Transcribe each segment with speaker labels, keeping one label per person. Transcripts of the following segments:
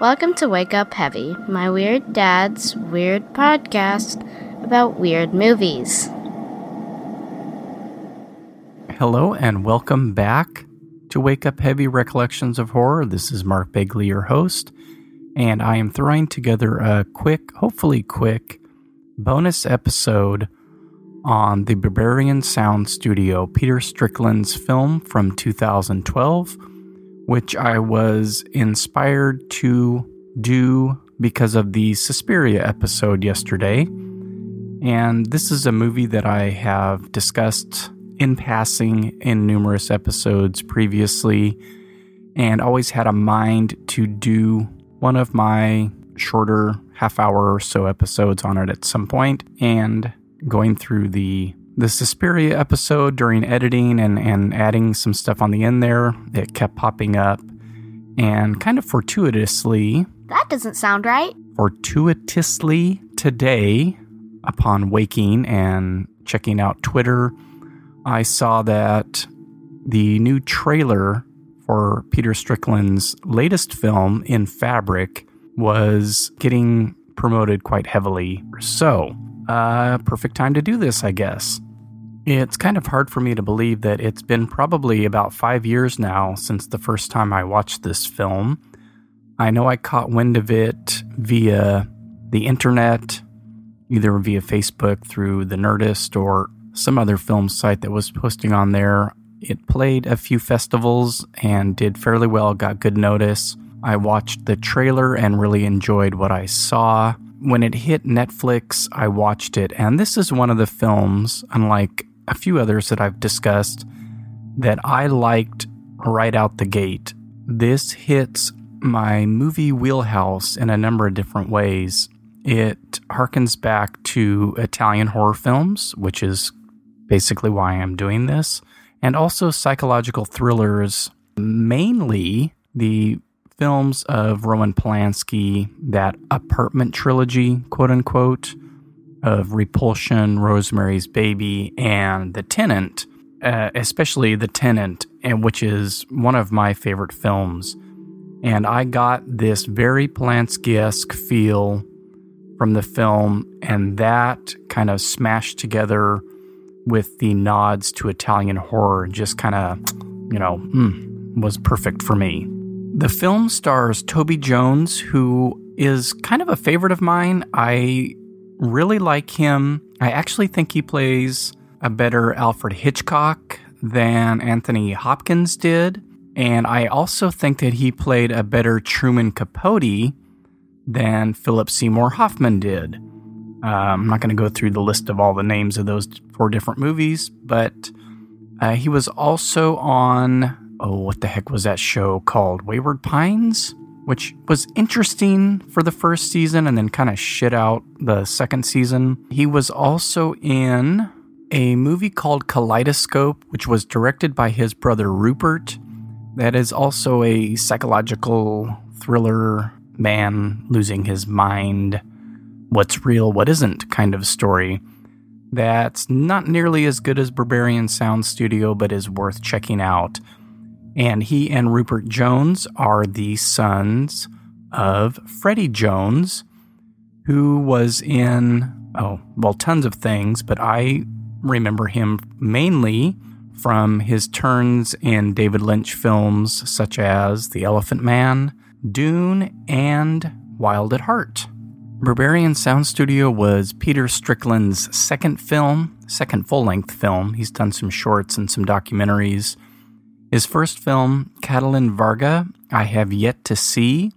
Speaker 1: Welcome to Wake Up Heavy, my weird dad's weird podcast about weird movies.
Speaker 2: Hello, and welcome back to Wake Up Heavy Recollections of Horror. This is Mark Begley, your host, and I am throwing together a quick, hopefully quick, bonus episode on the Berberian Sound Studio, Peter Strickland's film from 2012 which I was inspired to do because of the Suspiria episode yesterday. And this is a movie that I have discussed in passing in numerous episodes previously, and always had a mind to do one of my shorter half hour or so episodes on it at some point. And going through the the Suspiria episode during editing and, and adding some stuff on the end there, it kept popping up. And kind of fortuitously,
Speaker 1: That doesn't sound right.
Speaker 2: fortuitously today, upon waking and checking out Twitter, I saw that the new trailer for Peter Strickland's latest film, In Fabric, was getting promoted quite heavily. So, uh, perfect time to do this, I guess. It's kind of hard for me to believe that it's been probably about five years now since the first time I watched this film. I know I caught wind of it via the internet, either via Facebook through the Nerdist or some other film site that was posting on there. It played a few festivals and did fairly well, got good notice. I watched the trailer and really enjoyed what I saw. When it hit Netflix, I watched it, and this is one of the films, unlike a few others that I've discussed, that I liked right out the gate. This hits my movie wheelhouse in a number of different ways. It harkens back to Italian horror films, which is basically why I'm doing this, and also psychological thrillers, mainly the films of Roman Polanski, that apartment trilogy, quote unquote, of Repulsion, Rosemary's Baby, and The Tenant, uh, especially The Tenant, and which is one of my favorite films. And I got this very Polanski esque feel from the film, and that kind of smashed together with the nods to Italian horror, just kind of, you know, mm, was perfect for me. The film stars Toby Jones, who is kind of a favorite of mine. I really like him. I actually think he plays a better Alfred Hitchcock than Anthony Hopkins did. And I also think that he played a better Truman Capote than Philip Seymour Hoffman did. Uh, I'm not going to go through the list of all the names of those four different movies, but uh, he was also on, oh, what the heck was that show called? Wayward Pines? Which was interesting for the first season and then kind of shit out the second season. He was also in a movie called Kaleidoscope, which was directed by his brother Rupert. That is also a psychological thriller man losing his mind what's real, what isn't kind of story that's not nearly as good as Berberian Sound Studio, but is worth checking out. And he and Rupert Jones are the sons of Freddie Jones, who was in, oh, well, tons of things, but I remember him mainly from his turns in David Lynch films such as The Elephant Man, Dune, and Wild at Heart. Berberian Sound Studio was Peter Strickland's second film, second full length film. He's done some shorts and some documentaries. His first film, Katalin Varga, I have yet to see.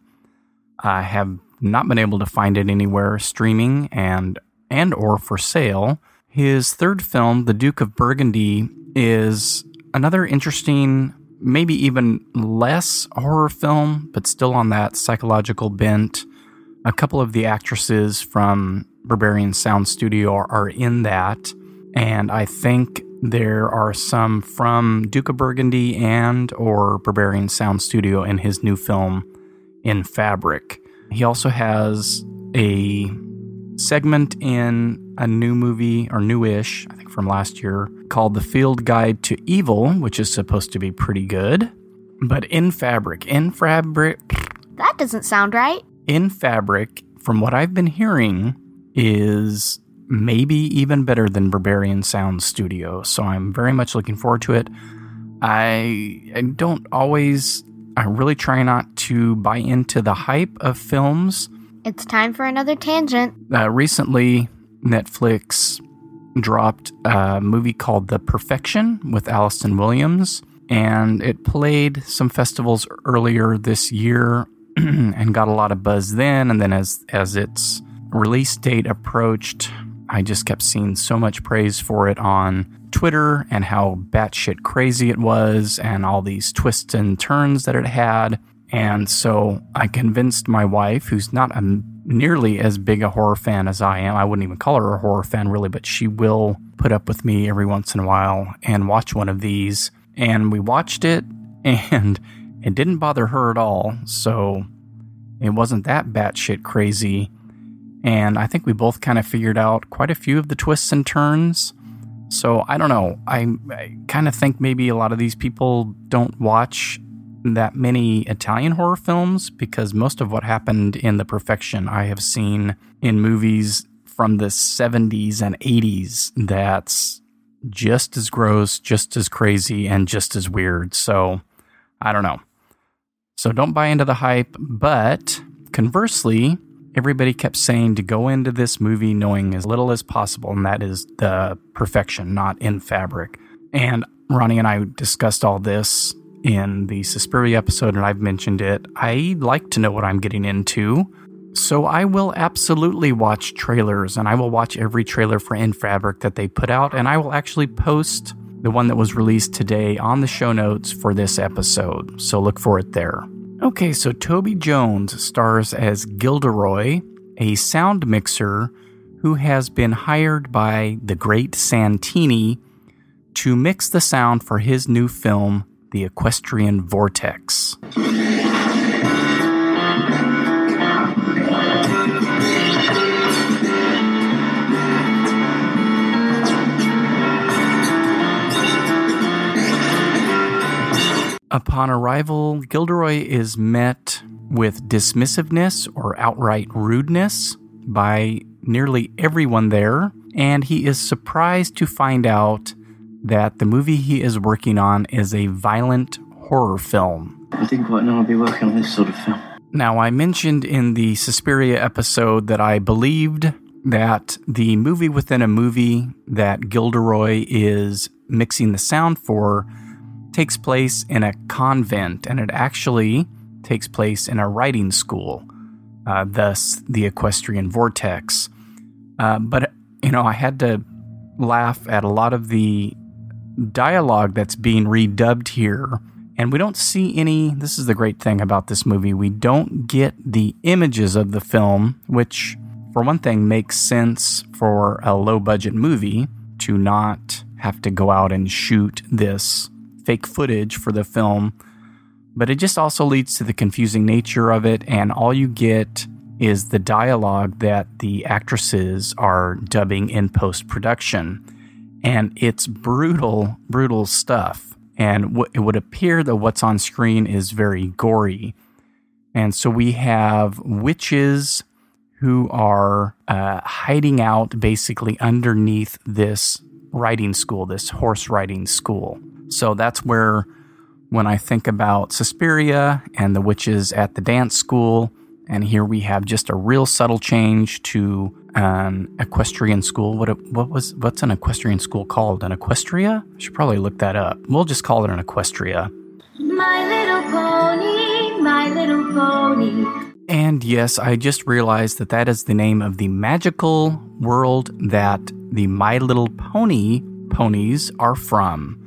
Speaker 2: I have not been able to find it anywhere streaming and and or for sale. His third film, The Duke of Burgundy, is another interesting, maybe even less horror film, but still on that psychological bent. A couple of the actresses from Berberian Sound Studio are in that, and I think there are some from Duke of Burgundy and or Berberian Sound Studio in his new film in Fabric. He also has a segment in a new movie or newish, I think from last year, called The Field Guide to Evil, which is supposed to be pretty good. But in Fabric, in Fabric,
Speaker 1: That doesn't sound right.
Speaker 2: in Fabric, from what I've been hearing, is maybe even better than Berberian Sound Studio. So I'm very much looking forward to it. I, I don't always, I really try not to buy into the hype of films.
Speaker 1: It's time for another tangent.
Speaker 2: Uh, recently, Netflix dropped a movie called The Perfection with Allison Williams, and it played some festivals earlier this year and got a lot of buzz then. And then as as its release date approached, I just kept seeing so much praise for it on Twitter and how batshit crazy it was, and all these twists and turns that it had. And so I convinced my wife, who's not a, nearly as big a horror fan as I am. I wouldn't even call her a horror fan, really, but she will put up with me every once in a while and watch one of these. And we watched it, and it didn't bother her at all. So it wasn't that batshit crazy. And I think we both kind of figured out quite a few of the twists and turns. So I don't know. I, I kind of think maybe a lot of these people don't watch that many Italian horror films because most of what happened in The Perfection I have seen in movies from the 70s and 80s that's just as gross, just as crazy, and just as weird. So I don't know. So don't buy into the hype. But conversely, everybody kept saying to go into this movie knowing as little as possible, and that is the perfection, not in fabric. And Ronnie and I discussed all this in the Suspiria episode, and I've mentioned it. I like to know what I'm getting into. So I will absolutely watch trailers, and I will watch every trailer for In Fabric that they put out, and I will actually post the one that was released today on the show notes for this episode. So look for it there. Okay, so Toby Jones stars as Gilderoy, a sound mixer who has been hired by the great Santini to mix the sound for his new film, The Equestrian Vortex. Upon arrival, Gilderoy is met with dismissiveness or outright rudeness by nearly everyone there, and he is surprised to find out that the movie he is working on is a violent horror film.
Speaker 3: I didn't quite know I'd be working on this sort of film.
Speaker 2: Now, I mentioned in the Suspiria episode that I believed that the movie within a movie that Gilderoy is mixing the sound for takes place in a convent, and it actually takes place in a riding school, uh, thus the equestrian vortex. Uh, but, you know, I had to laugh at a lot of the dialogue that's being redubbed here. And we don't see any. This is the great thing about this movie. We don't get the images of the film, which, for one thing, makes sense for a low budget movie to not have to go out and shoot this fake footage for the film, but it just also leads to the confusing nature of it, and all you get is the dialogue that the actresses are dubbing in post production. And it's brutal, brutal stuff. And it would appear that what's on screen is very gory. And so we have witches who are uh, hiding out basically underneath this riding school, this horse riding school. So that's where, when I think about Suspiria and the witches at the dance school, and here we have just a real subtle change to an equestrian school. What what was what's an equestrian school called? An equestria? I should probably look that up. We'll just call it an equestria.
Speaker 4: My little pony, my little pony.
Speaker 2: And yes, I just realized that that is the name of the magical world that the My Little Pony ponies are from.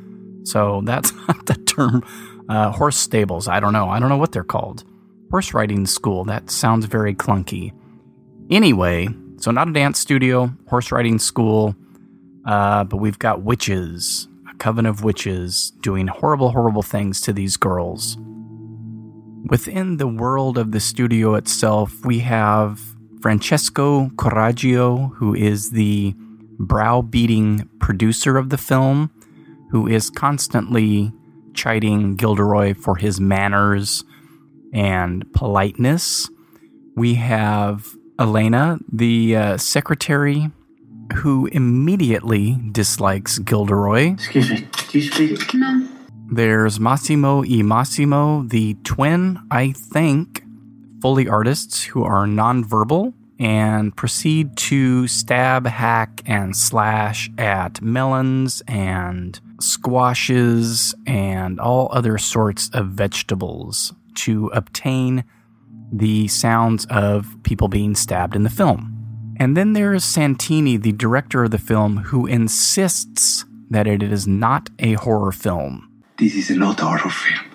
Speaker 2: So that's not the term uh, horse stables. I don't know. I don't know what they're called. Horse riding school. That sounds very clunky. Anyway, so not a dance studio, horse riding school, uh, but we've got witches, a coven of witches doing horrible, horrible things to these girls. Within the world of the studio itself, we have Francesco Coraggio, who is the browbeating producer of the film, who is constantly chiding Gilderoy for his manners and politeness. We have Elena, the uh, secretary, who immediately dislikes Gilderoy.
Speaker 3: Excuse me, do you speak? No.
Speaker 2: There's Massimo e Massimo, the twin, I think, Foley artists who are nonverbal and proceed to stab, hack, and slash at melons and squashes and all other sorts of vegetables to obtain the sounds of people being stabbed in the film. And then there is Santini, the director of the film, who insists that it is not a horror film.
Speaker 3: This is not a horror film.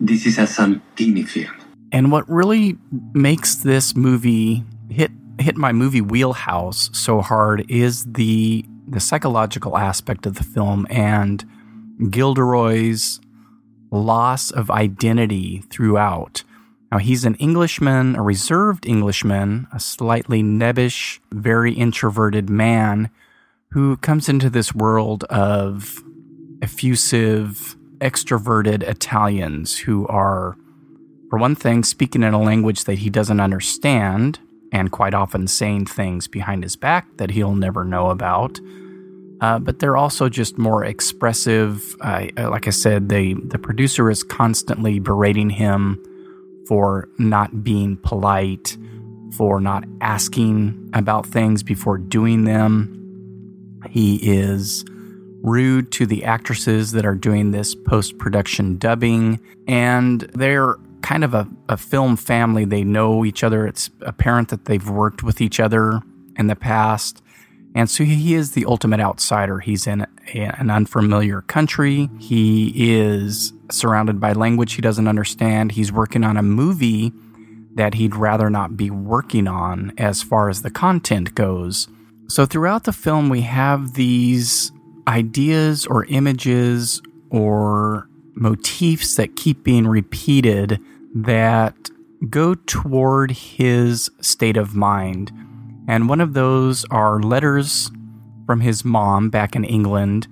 Speaker 3: This is a Santini film.
Speaker 2: And what really makes this movie hit hit my movie wheelhouse so hard is the the psychological aspect of the film and Gilderoy's loss of identity throughout. Now, he's an Englishman, a reserved Englishman, a slightly nebbish, very introverted man who comes into this world of effusive, extroverted Italians who are, for one thing, speaking in a language that he doesn't understand and quite often saying things behind his back that he'll never know about. Uh, but they're also just more expressive. Uh, like I said, the the producer is constantly berating him for not being polite, for not asking about things before doing them. He is rude to the actresses that are doing this post production dubbing, and they're kind of a, a film family. They know each other. It's apparent that they've worked with each other in the past. And so he is the ultimate outsider. He's in a, an unfamiliar country. He is surrounded by language he doesn't understand. He's working on a movie that he'd rather not be working on as far as the content goes. So throughout the film, we have these ideas or images or motifs that keep being repeated that go toward his state of mind. And one of those are letters from his mom back in England,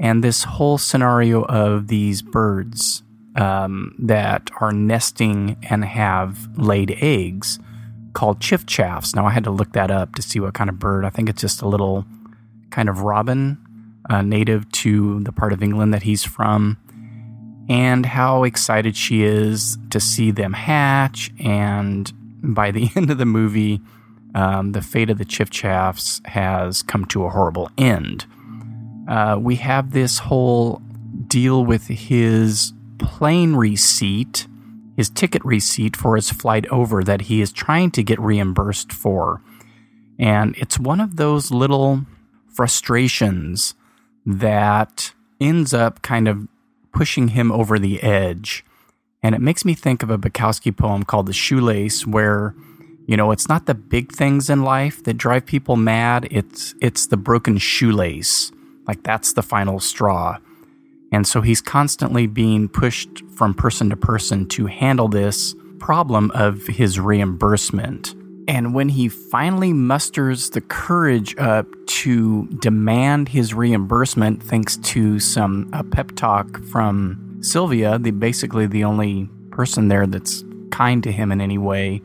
Speaker 2: and this whole scenario of these birds um, that are nesting and have laid eggs called chiffchaffs. Now, I had to look that up to see what kind of bird. I think it's just a little kind of robin, uh, native to the part of England that he's from, and how excited she is to see them hatch. And by the end of the movie, um, the fate of the Chiffchaffs has come to a horrible end. Uh, we have this whole deal with his plane receipt, his ticket receipt for his flight over that he is trying to get reimbursed for. And it's one of those little frustrations that ends up kind of pushing him over the edge. And it makes me think of a Bukowski poem called The Shoelace, where you know, it's not the big things in life that drive people mad. It's it's the broken shoelace. Like that's the final straw. And so he's constantly being pushed from person to person to handle this problem of his reimbursement. And when he finally musters the courage up to demand his reimbursement, thanks to some a pep talk from Sylvia, the basically the only person there that's kind to him in any way,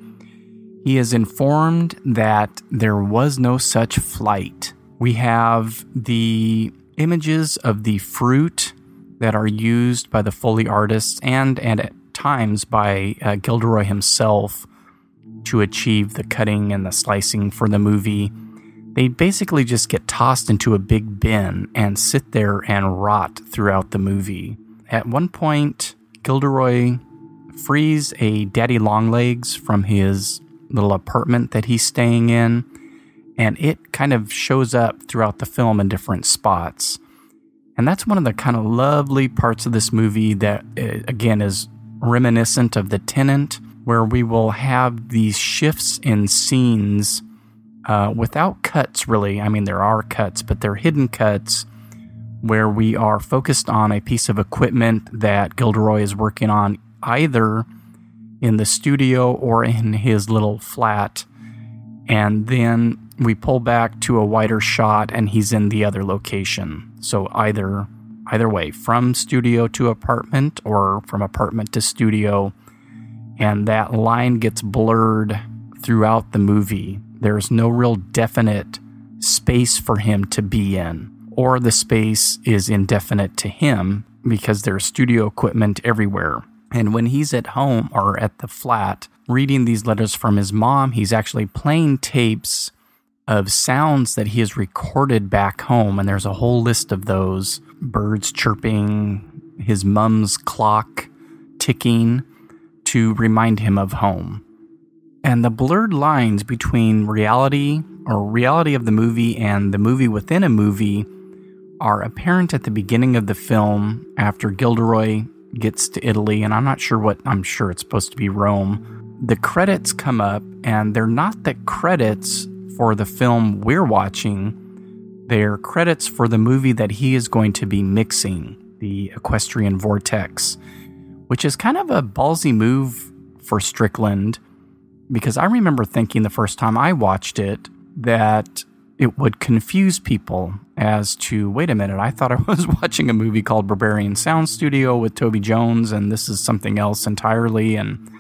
Speaker 2: he is informed that there was no such flight. We have the images of the fruit that are used by the Foley artists and, and at times by uh, Gilderoy himself to achieve the cutting and the slicing for the movie. They basically just get tossed into a big bin and sit there and rot throughout the movie. At one point, Gilderoy frees a daddy longlegs from his little apartment that he's staying in, and it kind of shows up throughout the film in different spots. And that's one of the kind of lovely parts of this movie that, uh, again, is reminiscent of The Tenant, where we will have these shifts in scenes uh, without cuts, really. I mean, there are cuts, but they're hidden cuts where we are focused on a piece of equipment that Gilderoy is working on either in the studio or in his little flat. And then we pull back to a wider shot and he's in the other location. So either either way, from studio to apartment or from apartment to studio, and that line gets blurred throughout the movie. There's no real definite space for him to be in, or the space is indefinite to him because there's studio equipment everywhere. And when he's at home or at the flat reading these letters from his mom, he's actually playing tapes of sounds that he has recorded back home. And there's a whole list of those birds chirping, his mum's clock ticking to remind him of home. And the blurred lines between reality or reality of the movie and the movie within a movie are apparent at the beginning of the film after Gilderoy gets to Italy. And I'm not sure what, I'm sure it's supposed to be Rome. The credits come up, and they're not the credits for the film we're watching. They're credits for the movie that he is going to be mixing, The Equestrian Vortex, which is kind of a ballsy move for Strickland because I remember thinking the first time I watched it that it would confuse people as to wait a minute, I thought I was watching a movie called Berberian Sound Studio with Toby Jones, and this is something else entirely. And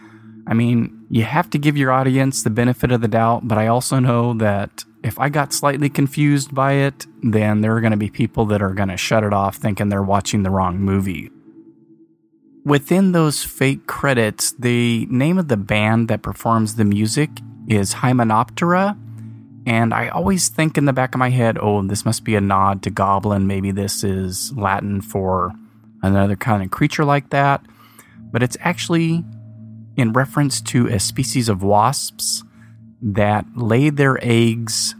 Speaker 2: I mean, you have to give your audience the benefit of the doubt, but I also know that if I got slightly confused by it, then there are going to be people that are going to shut it off thinking they're watching the wrong movie. Within those fake credits, the name of the band that performs the music is Hymenoptera. And I always think in the back of my head, oh, this must be a nod to Goblin. Maybe this is Latin for another kind of creature like that. But it's actually in reference to a species of wasps that lay their eggs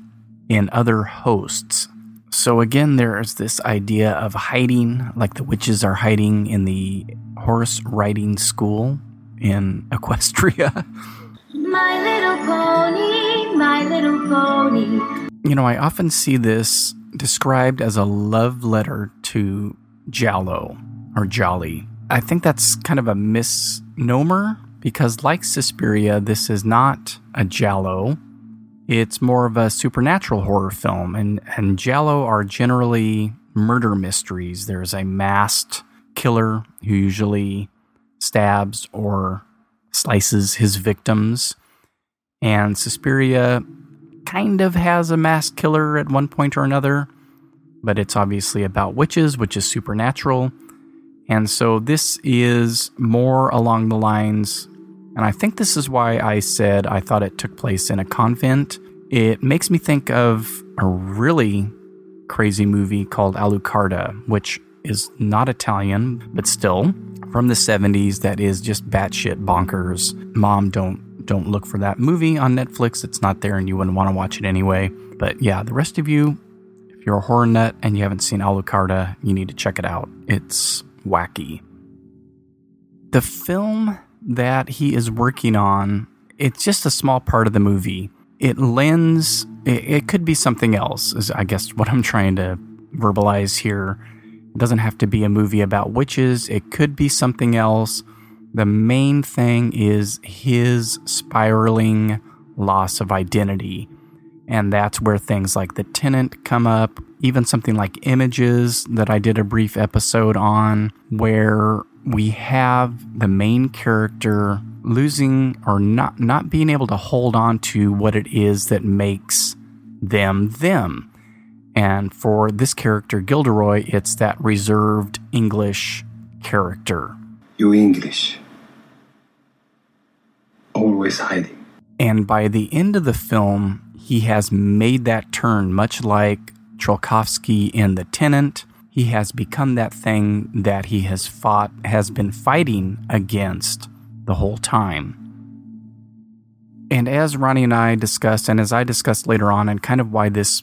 Speaker 2: in other hosts. So, again, there's this idea of hiding, like the witches are hiding in the horse riding school in Equestria.
Speaker 4: My little pony, my little pony.
Speaker 2: You know, I often see this described as a love letter to Giallo or Jolly. I think that's kind of a misnomer because, like Suspiria, this is not a Giallo. It's more of a supernatural horror film, and, and Giallo are generally murder mysteries. There's a masked killer who usually stabs or slices his victims. And Suspiria kind of has a masked killer at one point or another, but it's obviously about witches, which is supernatural. And so this is more along the lines and I think this is why I said I thought it took place in a convent. It makes me think of a really crazy movie called Alucarda, which is not Italian, but still from the 70s that is just batshit bonkers. Mom, don't don't look for that movie on Netflix. It's not there and you wouldn't want to watch it anyway. But yeah, the rest of you, if you're a horror nut and you haven't seen Alucarda, you need to check it out. It's wacky. The film that he is working on, it's just a small part of the movie. It lends, it, it could be something else, is I guess what I'm trying to verbalize here. It doesn't have to be a movie about witches, it could be something else. the main thing is his spiraling loss of identity. And that's where things like The Tenant come up, even something like Images that I did a brief episode on, where we have the main character losing or not not being able to hold on to what it is that makes them them. And for this character, Gilderoy, it's that reserved English character.
Speaker 3: You English. Always hiding.
Speaker 2: And by the end of the film, he has made that turn, much like Trelkovsky in The Tenant. He has become that thing that he has fought, has been fighting against the whole time. And as Ronnie and I discussed, and as I discussed later on, and kind of why this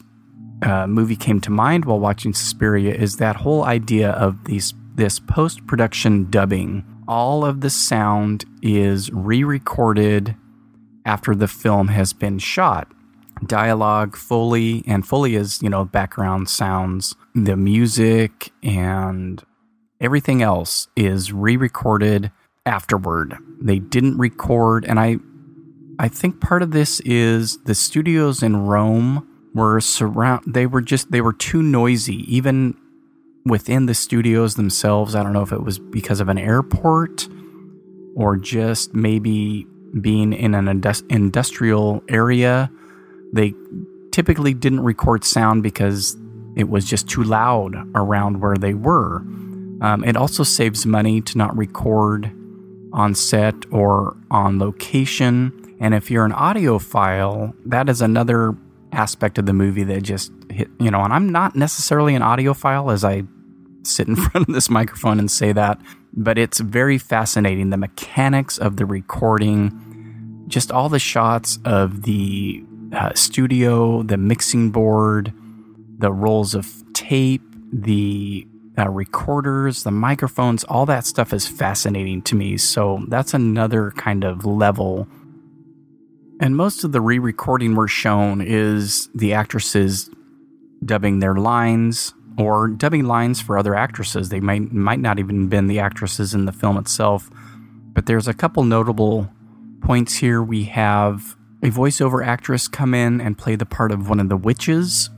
Speaker 2: uh, movie came to mind while watching Suspiria, is that whole idea of these this post production dubbing. All of the sound is re recorded after the film has been shot. Dialogue, Foley, and Foley is, you know, background sounds. The music and everything else is re recorded afterward. They didn't record, and I I think part of this is the studios in Rome were surround they were just they were too noisy even within the studios themselves. I don't know if it was because of an airport or just maybe being in an industrial area. They typically didn't record sound because it was just too loud around where they were. Um, it also saves money to not record on set or on location. And if you're an audiophile, that is another aspect of the movie that just hit, you know, and I'm not necessarily an audiophile as I sit in front of this microphone and say that, but it's very fascinating. The mechanics of the recording, just all the shots of the uh, studio, the mixing board, the rolls of tape, the uh, recorders, the microphones, all that stuff is fascinating to me. So that's another kind of level. And most of the re recording we're shown is the actresses dubbing their lines or dubbing lines for other actresses. They might, might not even been the actresses in the film itself. But there's a couple notable points here. We have a voiceover actress come in and play the part of one of the witches.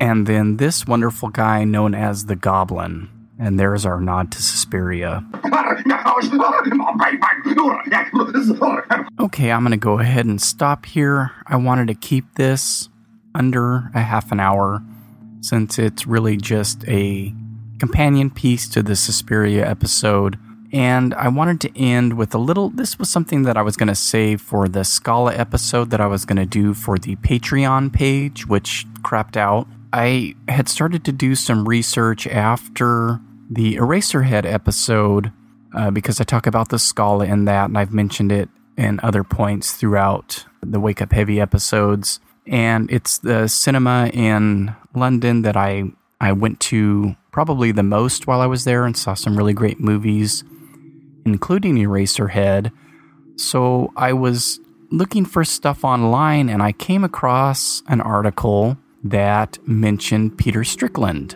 Speaker 2: And then this wonderful guy known as the Goblin. And there's our nod to Suspiria. Okay, I'm going to go ahead and stop here. I wanted to keep this under a half an hour since it's really just a companion piece to the Suspiria episode. And I wanted to end with a little. This was something that I was going to save for the Scala episode that I was going to do for the Patreon page, which crapped out. I had started to do some research after the Eraserhead episode uh, because I talk about the Scala in that, and I've mentioned it in other points throughout the Wake Up Heavy episodes. And it's the cinema in London that I I went to probably the most while I was there and saw some really great movies including Eraserhead. So I was looking for stuff online and I came across an article that mentioned Peter Strickland.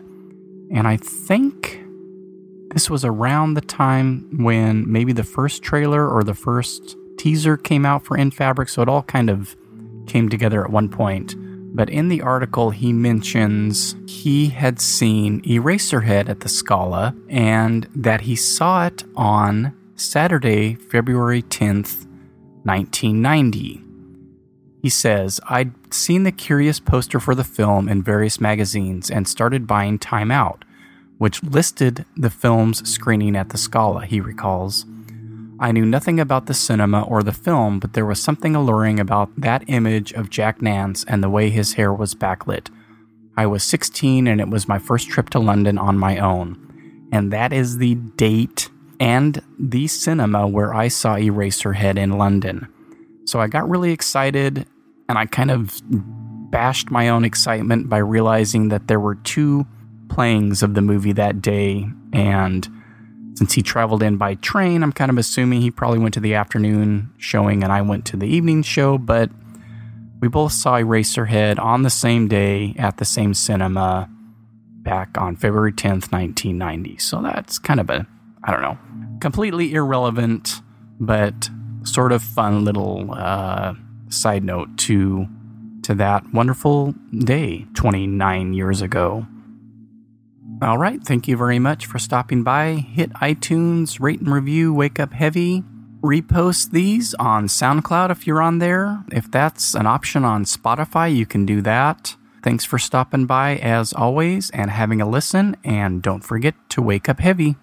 Speaker 2: And I think this was around the time when maybe the first trailer or the first teaser came out for In Fabric, so it all kind of came together at one point. But in the article, he mentions he had seen Eraserhead at the Scala and that he saw it on Saturday, February 10th, 1990. He says, I'd seen the curious poster for the film in various magazines and started buying Time Out, which listed the film's screening at the Scala, he recalls. I knew nothing about the cinema or the film, but there was something alluring about that image of Jack Nance and the way his hair was backlit. I was 16 and it was my first trip to London on my own. And that is the date and the cinema where I saw Eraserhead in London. So I got really excited and I kind of bashed my own excitement by realizing that there were two playings of the movie that day. And since he traveled in by train, I'm kind of assuming he probably went to the afternoon showing and I went to the evening show. But we both saw Eraserhead on the same day at the same cinema. back on February 10th, 1990. So that's kind of a, I don't know, completely irrelevant, but sort of fun little uh, side note to to that wonderful day 29 years ago. All right, thank you very much for stopping by. Hit iTunes, rate and review, wake up heavy. Repost these on SoundCloud if you're on there. If that's an option on Spotify, you can do that. Thanks for stopping by as always and having a listen. And don't forget to wake up heavy.